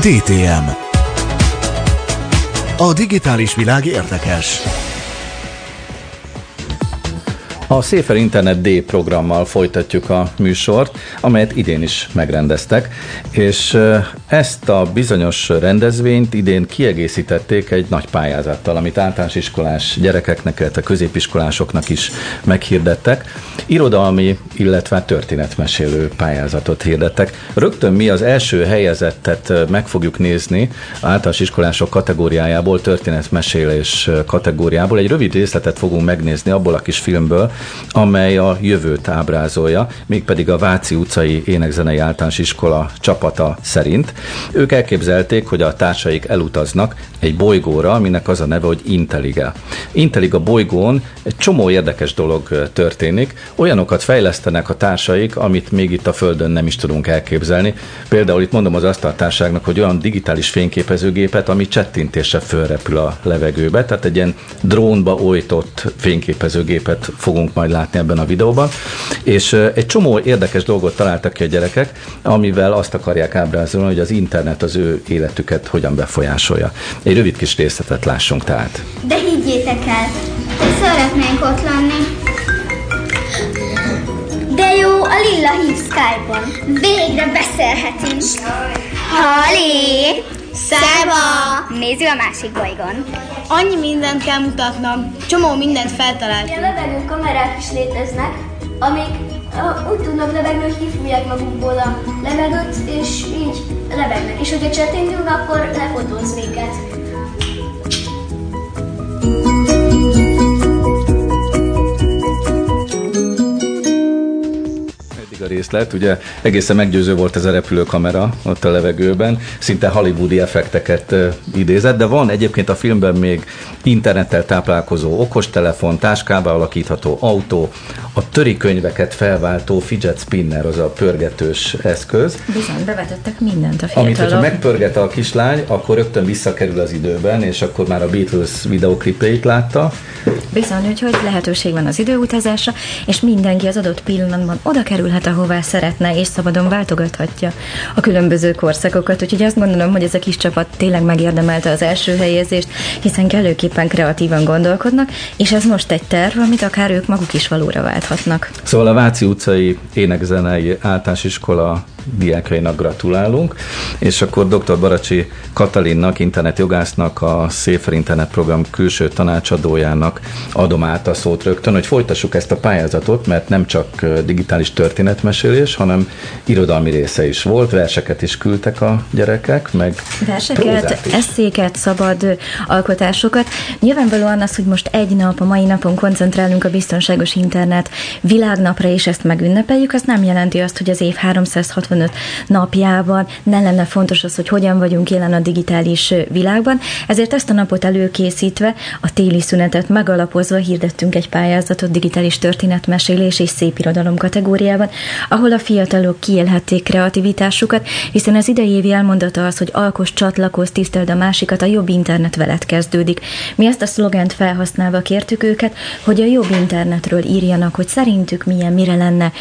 DTM A digitális világ érdekes. A Széfer Internet D programmal folytatjuk a műsort, amelyet idén is megrendeztek, és ezt a bizonyos rendezvényt idén kiegészítették egy nagy pályázattal, amit általános iskolás gyerekeknek, illetve középiskolásoknak is meghirdettek. Irodalmi, illetve történetmesélő pályázatot hirdettek. Rögtön mi az első helyezettet meg fogjuk nézni általános iskolások kategóriájából, történetmesélés kategóriából. Egy rövid részletet fogunk megnézni abból a kis filmből, amely a jövőt ábrázolja, mégpedig a Váci utcai énekzenei általános iskola csapata szerint. Ők elképzelték, hogy a társaik elutaznak egy bolygóra, aminek az a neve, hogy Intelliga. Intelliga bolygón egy csomó érdekes dolog történik, olyanokat fejlesztenek a társaik, amit még itt a Földön nem is tudunk elképzelni. Például itt mondom az asztaltárságnak, hogy olyan digitális fényképezőgépet, ami csettintésre fölrepül a levegőbe, tehát egy ilyen drónba olytott fényképezőgépet fogunk fogunk majd látni ebben a videóban. És egy csomó érdekes dolgot találtak ki a gyerekek, amivel azt akarják ábrázolni, hogy az internet az ő életüket hogyan befolyásolja. Egy rövid kis részletet lássunk tehát. De higgyétek el, hogy szeretnénk ott lenni. De jó, a Lilla hív Skype-on. Végre beszélhetünk. Hali! Szeva! Nézzük a másik bolygón. Annyi mindent kell mutatnom, csomó mindent feltaláltunk. Ilyen levegő kamerák is léteznek, amik uh, úgy tudnak levegni, hogy kifújják magukból a levegőt, és így levegnek. És hogyha csetintünk, akkor lefotóz minket. A részlet, ugye egészen meggyőző volt ez a repülőkamera ott a levegőben, szinte hollywoodi effekteket idézett, de van egyébként a filmben még internettel táplálkozó okostelefon, táskába alakítható autó, a törikönyveket felváltó fidget spinner, az a pörgetős eszköz. Bizony, bevetettek mindent a fiatalok. Amit, hogyha megpörget a kislány, akkor rögtön visszakerül az időben, és akkor már a Beatles videoklipjeit látta. Bizony, úgyhogy lehetőség van az időutazásra, és mindenki az adott pillanatban oda kerülhet, ahová szeretne, és szabadon váltogathatja a különböző korszakokat. Úgyhogy azt gondolom, hogy ez a kis csapat tényleg megérdemelte az első helyezést, hiszen kellőképpen kreatívan gondolkodnak, és ez most egy terv, amit akár ők maguk is valóra válthatnak. Szóval a Váci utcai énekzenei általános iskola diákjainak gratulálunk, és akkor dr. Baracsi Katalinnak, internetjogásznak, a Széfer Internet Program külső tanácsadójának adom át a szót rögtön, hogy folytassuk ezt a pályázatot, mert nem csak digitális történetmesélés, hanem irodalmi része is volt, verseket is küldtek a gyerekek, meg Verseket, eszéket, szabad alkotásokat. Nyilvánvalóan az, hogy most egy nap, a mai napon koncentrálunk a biztonságos internet világnapra, és ezt megünnepeljük, az nem jelenti azt, hogy az év 360 365 napjában ne lenne fontos az, hogy hogyan vagyunk jelen a digitális világban. Ezért ezt a napot előkészítve, a téli szünetet megalapozva hirdettünk egy pályázatot digitális történetmesélés és szépirodalom kategóriában, ahol a fiatalok kiélhették kreativitásukat, hiszen az idei évi elmondata az, hogy alkos, csatlakoz, tiszteld a másikat, a jobb internet veled kezdődik. Mi ezt a szlogent felhasználva kértük őket, hogy a jobb internetről írjanak, hogy szerintük milyen, mire lenne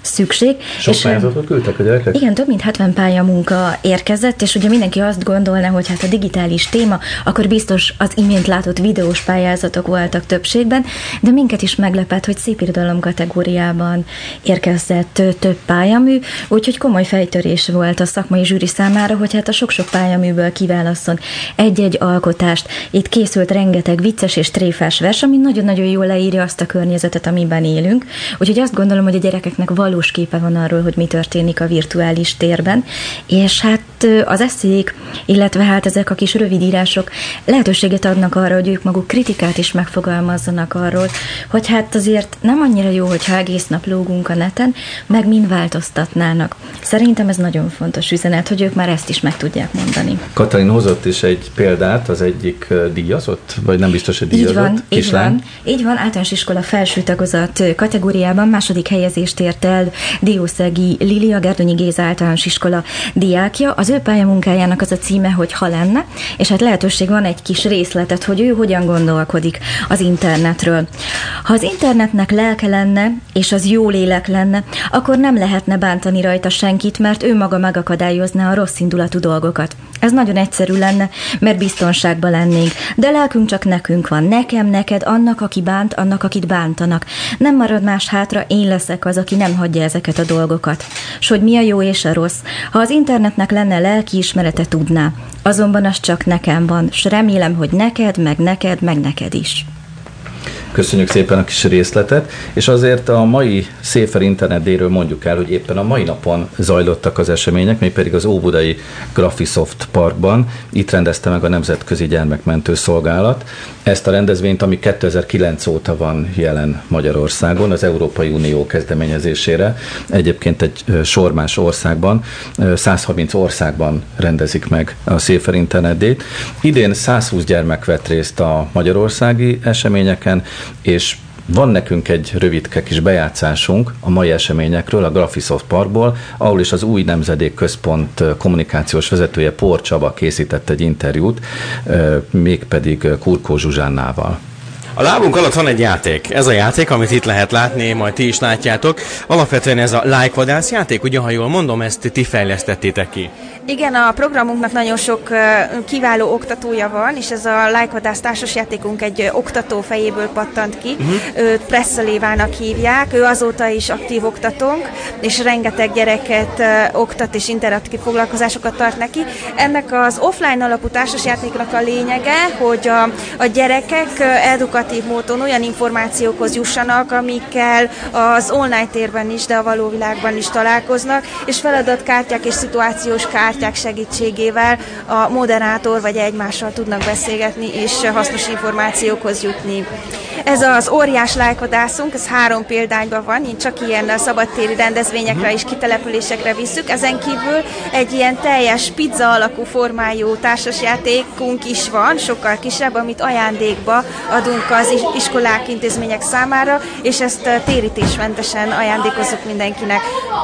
szükség. Sok és pályázatot küldtek a gyerekek? Igen, több mint 70 pályamunka érkezett, és ugye mindenki azt gondolna, hogy hát a digitális téma, akkor biztos az imént látott videós pályázatok voltak többségben, de minket is meglepett, hogy szépirodalom kategóriában érkezett több pályamű, úgyhogy komoly fejtörés volt a szakmai zsűri számára, hogy hát a sok-sok pályaműből kiválaszol egy-egy alkotást. Itt készült rengeteg vicces és tréfás vers, ami nagyon-nagyon jól leírja azt a környezetet, amiben élünk. Úgyhogy azt gondolom, hogy a gyerekeknek valós képe van arról, hogy mi történik a virtuális térben, és hát az eszék, illetve hát ezek a kis rövidírások lehetőséget adnak arra, hogy ők maguk kritikát is megfogalmazzanak arról, hogy hát azért nem annyira jó, hogyha egész nap lógunk a neten, meg mind változtatnának. Szerintem ez nagyon fontos üzenet, hogy ők már ezt is meg tudják mondani. Katalin hozott is egy példát, az egyik díjazott, vagy nem biztos, hogy díjazott? Így van, így van, így van, általános iskola felső tagozat kategóriában második helyezést ért el Diószegi Lilia Gerdonyi Géza általános iskola diákja. Az ő pályamunkájának az a címe, hogy ha lenne, és hát lehetőség van egy kis részletet, hogy ő hogyan gondolkodik az internetről. Ha az internetnek lelke lenne, és az jó lélek lenne, akkor nem lehetne bántani rajta senkit, mert ő maga megakadályozná a rossz indulatú dolgokat. Ez nagyon egyszerű lenne, mert biztonságban lennénk. De lelkünk csak nekünk van. Nekem, neked, annak, aki bánt, annak, akit bántanak. Nem marad más hátra, én leszek az, aki nem hagyja ezeket a dolgokat. S hogy mi a jó és a rossz. Ha az internetnek lenne lelki ismerete, tudná. Azonban az csak nekem van, s remélem, hogy neked, meg neked, meg neked is. Köszönjük szépen a kis részletet, és azért a mai Széfer internetdéről mondjuk el, hogy éppen a mai napon zajlottak az események, még pedig az Óbudai Graphisoft Parkban. Itt rendezte meg a Nemzetközi Gyermekmentő Szolgálat ezt a rendezvényt, ami 2009 óta van jelen Magyarországon, az Európai Unió kezdeményezésére. Egyébként egy sor más országban, 130 országban rendezik meg a Széfer internetdét. Idén 120 gyermek vett részt a magyarországi eseményeken, és van nekünk egy rövidke kis bejátszásunk a mai eseményekről, a Graphisoft Parkból, ahol is az új nemzedék központ kommunikációs vezetője Por Csaba készített egy interjút, mégpedig Kurkó Zsuzsánnával. A lábunk alatt van egy játék. Ez a játék, amit itt lehet látni, majd ti is látjátok. Alapvetően ez a like játék, ugye ha jól mondom, ezt ti fejlesztettétek ki. Igen, a programunknak nagyon sok kiváló oktatója van, és ez a Lájkvadász társasjátékunk egy oktató fejéből pattant ki. Uh-huh. Őt Presszalévának hívják, ő azóta is aktív oktatónk, és rengeteg gyereket oktat és interaktív foglalkozásokat tart neki. Ennek az offline alapú társasjátéknak a lényege, hogy a, a gyerekek edukatív módon olyan információkhoz jussanak, amikkel az online térben is, de a való világban is találkoznak, és feladatkártyák és szituációs kártyák kártyák segítségével a moderátor vagy egymással tudnak beszélgetni és hasznos információkhoz jutni. Ez az óriás lájkodászunk, ez három példányban van, így csak ilyen szabadtéri rendezvényekre és kitelepülésekre visszük. Ezen kívül egy ilyen teljes pizza alakú formájú társasjátékunk is van, sokkal kisebb, amit ajándékba adunk az iskolák, intézmények számára, és ezt térítésmentesen ajándékozzuk mindenkinek.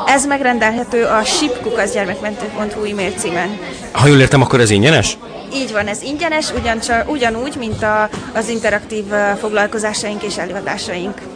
Ez megrendelhető a sipkukaszgyermekmentő.hu e-mail címen. Ha jól értem, akkor ez ingyenes? Így van, ez ingyenes, ugyancsak, ugyanúgy, mint a, az interaktív foglalkozásaink és előadásaink.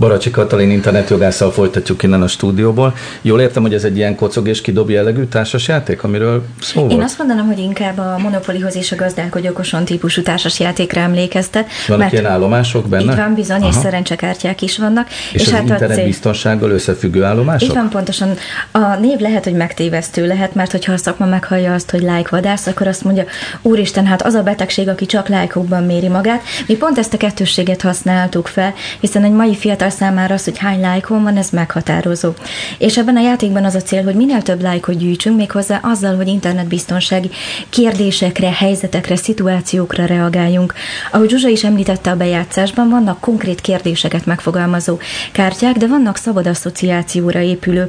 Baracsi Katalin internetjogásszal folytatjuk innen a stúdióból. Jól értem, hogy ez egy ilyen kocog és kidob jellegű társasjáték, amiről szó volt? Én azt mondanám, hogy inkább a Monopolihoz és a gazdálkodj okoson típusú társasjátékra emlékeztet. Vannak ilyen állomások benne? Itt van bizony, Aha. és szerencsekártyák is vannak. És, és az hát internet cél... biztonsággal összefüggő állomások? Itt van pontosan. A név lehet, hogy megtévesztő lehet, mert hogyha a szakma meghallja azt, hogy like vadász, akkor azt mondja, úristen, hát az a betegség, aki csak lájkokban méri magát. Mi pont ezt a kettősséget használtuk fel, hiszen egy mai fiatal számára az, hogy hány lájkon van, ez meghatározó. És ebben a játékban az a cél, hogy minél több lájkot gyűjtsünk, méghozzá azzal, hogy internetbiztonsági kérdésekre, helyzetekre, szituációkra reagáljunk. Ahogy Zsuzsa is említette a bejátszásban, vannak konkrét kérdéseket megfogalmazó kártyák, de vannak szabad asszociációra épülő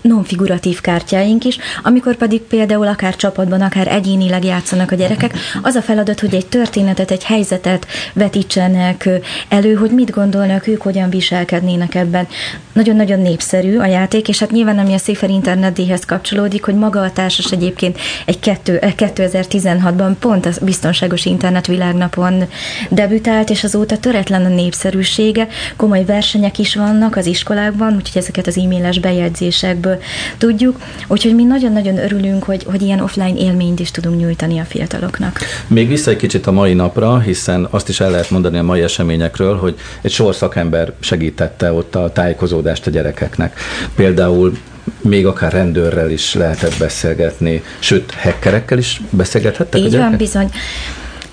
non-figuratív kártyáink is, amikor pedig például akár csapatban, akár egyénileg játszanak a gyerekek, az a feladat, hogy egy történetet, egy helyzetet vetítsenek elő, hogy mit gondolnak ők, hogyan visel viselkednének ebben. Nagyon-nagyon népszerű a játék, és hát nyilván ami a Széfer Internet kapcsolódik, hogy maga a társas egyébként egy 2016-ban eh, pont a biztonságos internet világnapon debütált, és azóta töretlen a népszerűsége, komoly versenyek is vannak az iskolákban, úgyhogy ezeket az e-mailes bejegyzésekből tudjuk, úgyhogy mi nagyon-nagyon örülünk, hogy, hogy ilyen offline élményt is tudunk nyújtani a fiataloknak. Még vissza egy kicsit a mai napra, hiszen azt is el lehet mondani a mai eseményekről, hogy egy sor szakember segít segítette ott a tájékozódást a gyerekeknek. Például még akár rendőrrel is lehetett beszélgetni, sőt, hackerekkel is beszélgethettek Így van, bizony.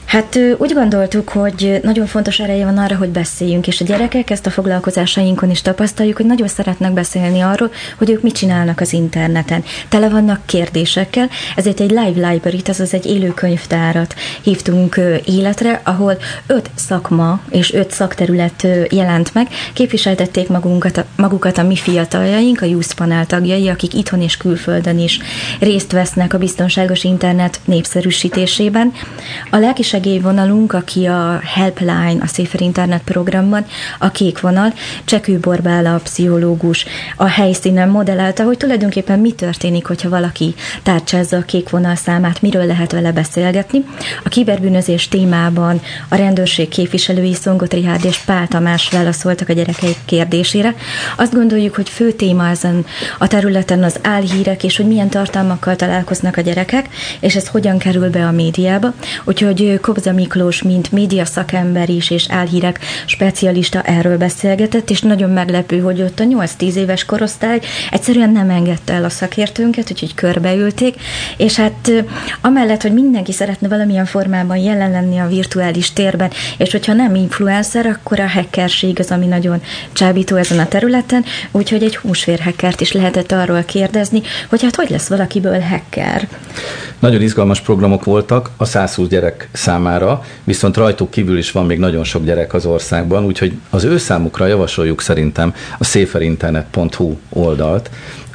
Hát úgy gondoltuk, hogy nagyon fontos ereje van arra, hogy beszéljünk, és a gyerekek ezt a foglalkozásainkon is tapasztaljuk, hogy nagyon szeretnek beszélni arról, hogy ők mit csinálnak az interneten. Tele vannak kérdésekkel, ezért egy live library azaz egy élő könyvtárat hívtunk életre, ahol öt szakma és öt szakterület jelent meg, képviseltették magunkat, magukat a mi fiataljaink, a Youth Panel tagjai, akik itthon és külföldön is részt vesznek a biztonságos internet népszerűsítésében. A lelkiség segélyvonalunk, aki a Helpline, a Széfer Internet programban, a kék vonal, Csekő Borbála, a pszichológus, a helyszínen modellálta, hogy tulajdonképpen mi történik, hogyha valaki tárcsázza a kék vonal számát, miről lehet vele beszélgetni. A kiberbűnözés témában a rendőrség képviselői Szongot Rihárd és Pál Tamás válaszoltak a gyerekeik kérdésére. Azt gondoljuk, hogy fő téma ezen a területen az álhírek, és hogy milyen tartalmakkal találkoznak a gyerekek, és ez hogyan kerül be a médiába. Úgyhogy Kobza Miklós, mint média szakember is, és álhírek specialista erről beszélgetett, és nagyon meglepő, hogy ott a 8-10 éves korosztály egyszerűen nem engedte el a szakértőnket, úgyhogy körbeülték, és hát amellett, hogy mindenki szeretne valamilyen formában jelen lenni a virtuális térben, és hogyha nem influencer, akkor a hackerség az, ami nagyon csábító ezen a területen, úgyhogy egy húsvérhackert is lehetett arról kérdezni, hogy hát hogy lesz valakiből hacker. Nagyon izgalmas programok voltak a 120 gyerek számára, viszont rajtuk kívül is van még nagyon sok gyerek az országban, úgyhogy az ő számukra javasoljuk szerintem a széferinternet.hu oldalt,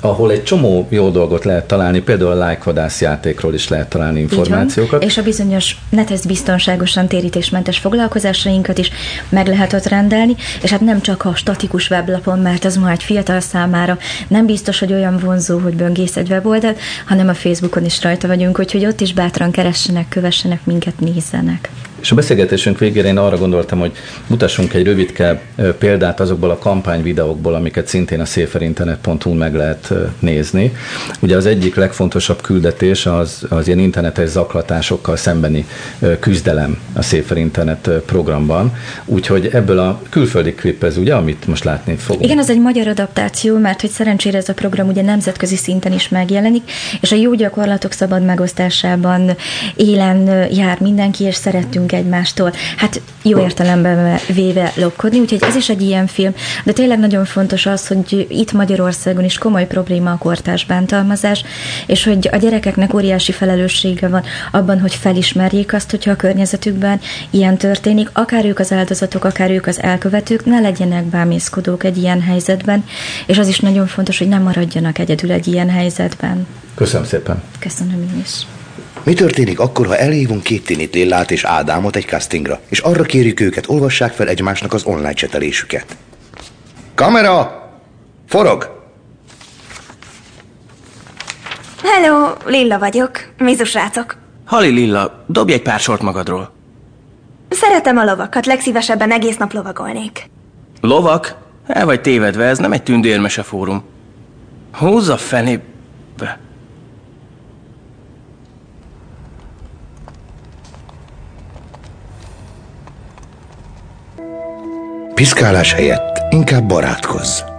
ahol egy csomó jó dolgot lehet találni, például a lájkvadász játékról is lehet találni információkat. És a bizonyos nethez biztonságosan térítésmentes foglalkozásainkat is meg lehet ott rendelni, és hát nem csak a statikus weblapon, mert az ma egy fiatal számára nem biztos, hogy olyan vonzó, hogy böngész egy weboldalt, hanem a Facebookon is rajta vagyunk, úgyhogy ott is bátran keressenek, kövessenek minket, nézzenek. És a beszélgetésünk végére én arra gondoltam, hogy mutassunk egy rövidke példát azokból a kampányvideókból, amiket szintén a széferinternet.hu meg lehet nézni. Ugye az egyik legfontosabb küldetés az, az ilyen internetes zaklatásokkal szembeni küzdelem a Széfer Internet programban. Úgyhogy ebből a külföldi klip ez ugye, amit most látni fogunk. Igen, az egy magyar adaptáció, mert hogy szerencsére ez a program ugye nemzetközi szinten is megjelenik, és a jó gyakorlatok szabad megosztásában élen jár mindenki, és szeretünk egymástól, hát jó értelemben véve lopkodni, úgyhogy ez is egy ilyen film, de tényleg nagyon fontos az, hogy itt Magyarországon is komoly probléma a kortárs bántalmazás, és hogy a gyerekeknek óriási felelőssége van abban, hogy felismerjék azt, hogyha a környezetükben ilyen történik, akár ők az áldozatok, akár ők az elkövetők, ne legyenek bámészkodók egy ilyen helyzetben, és az is nagyon fontos, hogy nem maradjanak egyedül egy ilyen helyzetben. Köszönöm szépen. Köszönöm én is. Mi történik akkor, ha elhívunk két tinit Lillát és Ádámot egy castingra, és arra kérjük őket, olvassák fel egymásnak az online csetelésüket? Kamera! Forog! Hello, Lilla vagyok. Mizu srácok. Hali Lilla, dobj egy pár sort magadról. Szeretem a lovakat, legszívesebben egész nap lovagolnék. Lovak? El vagy tévedve, ez nem egy tündérmese fórum. Húzza fenébe. Piszkálás helyett inkább barátkozz.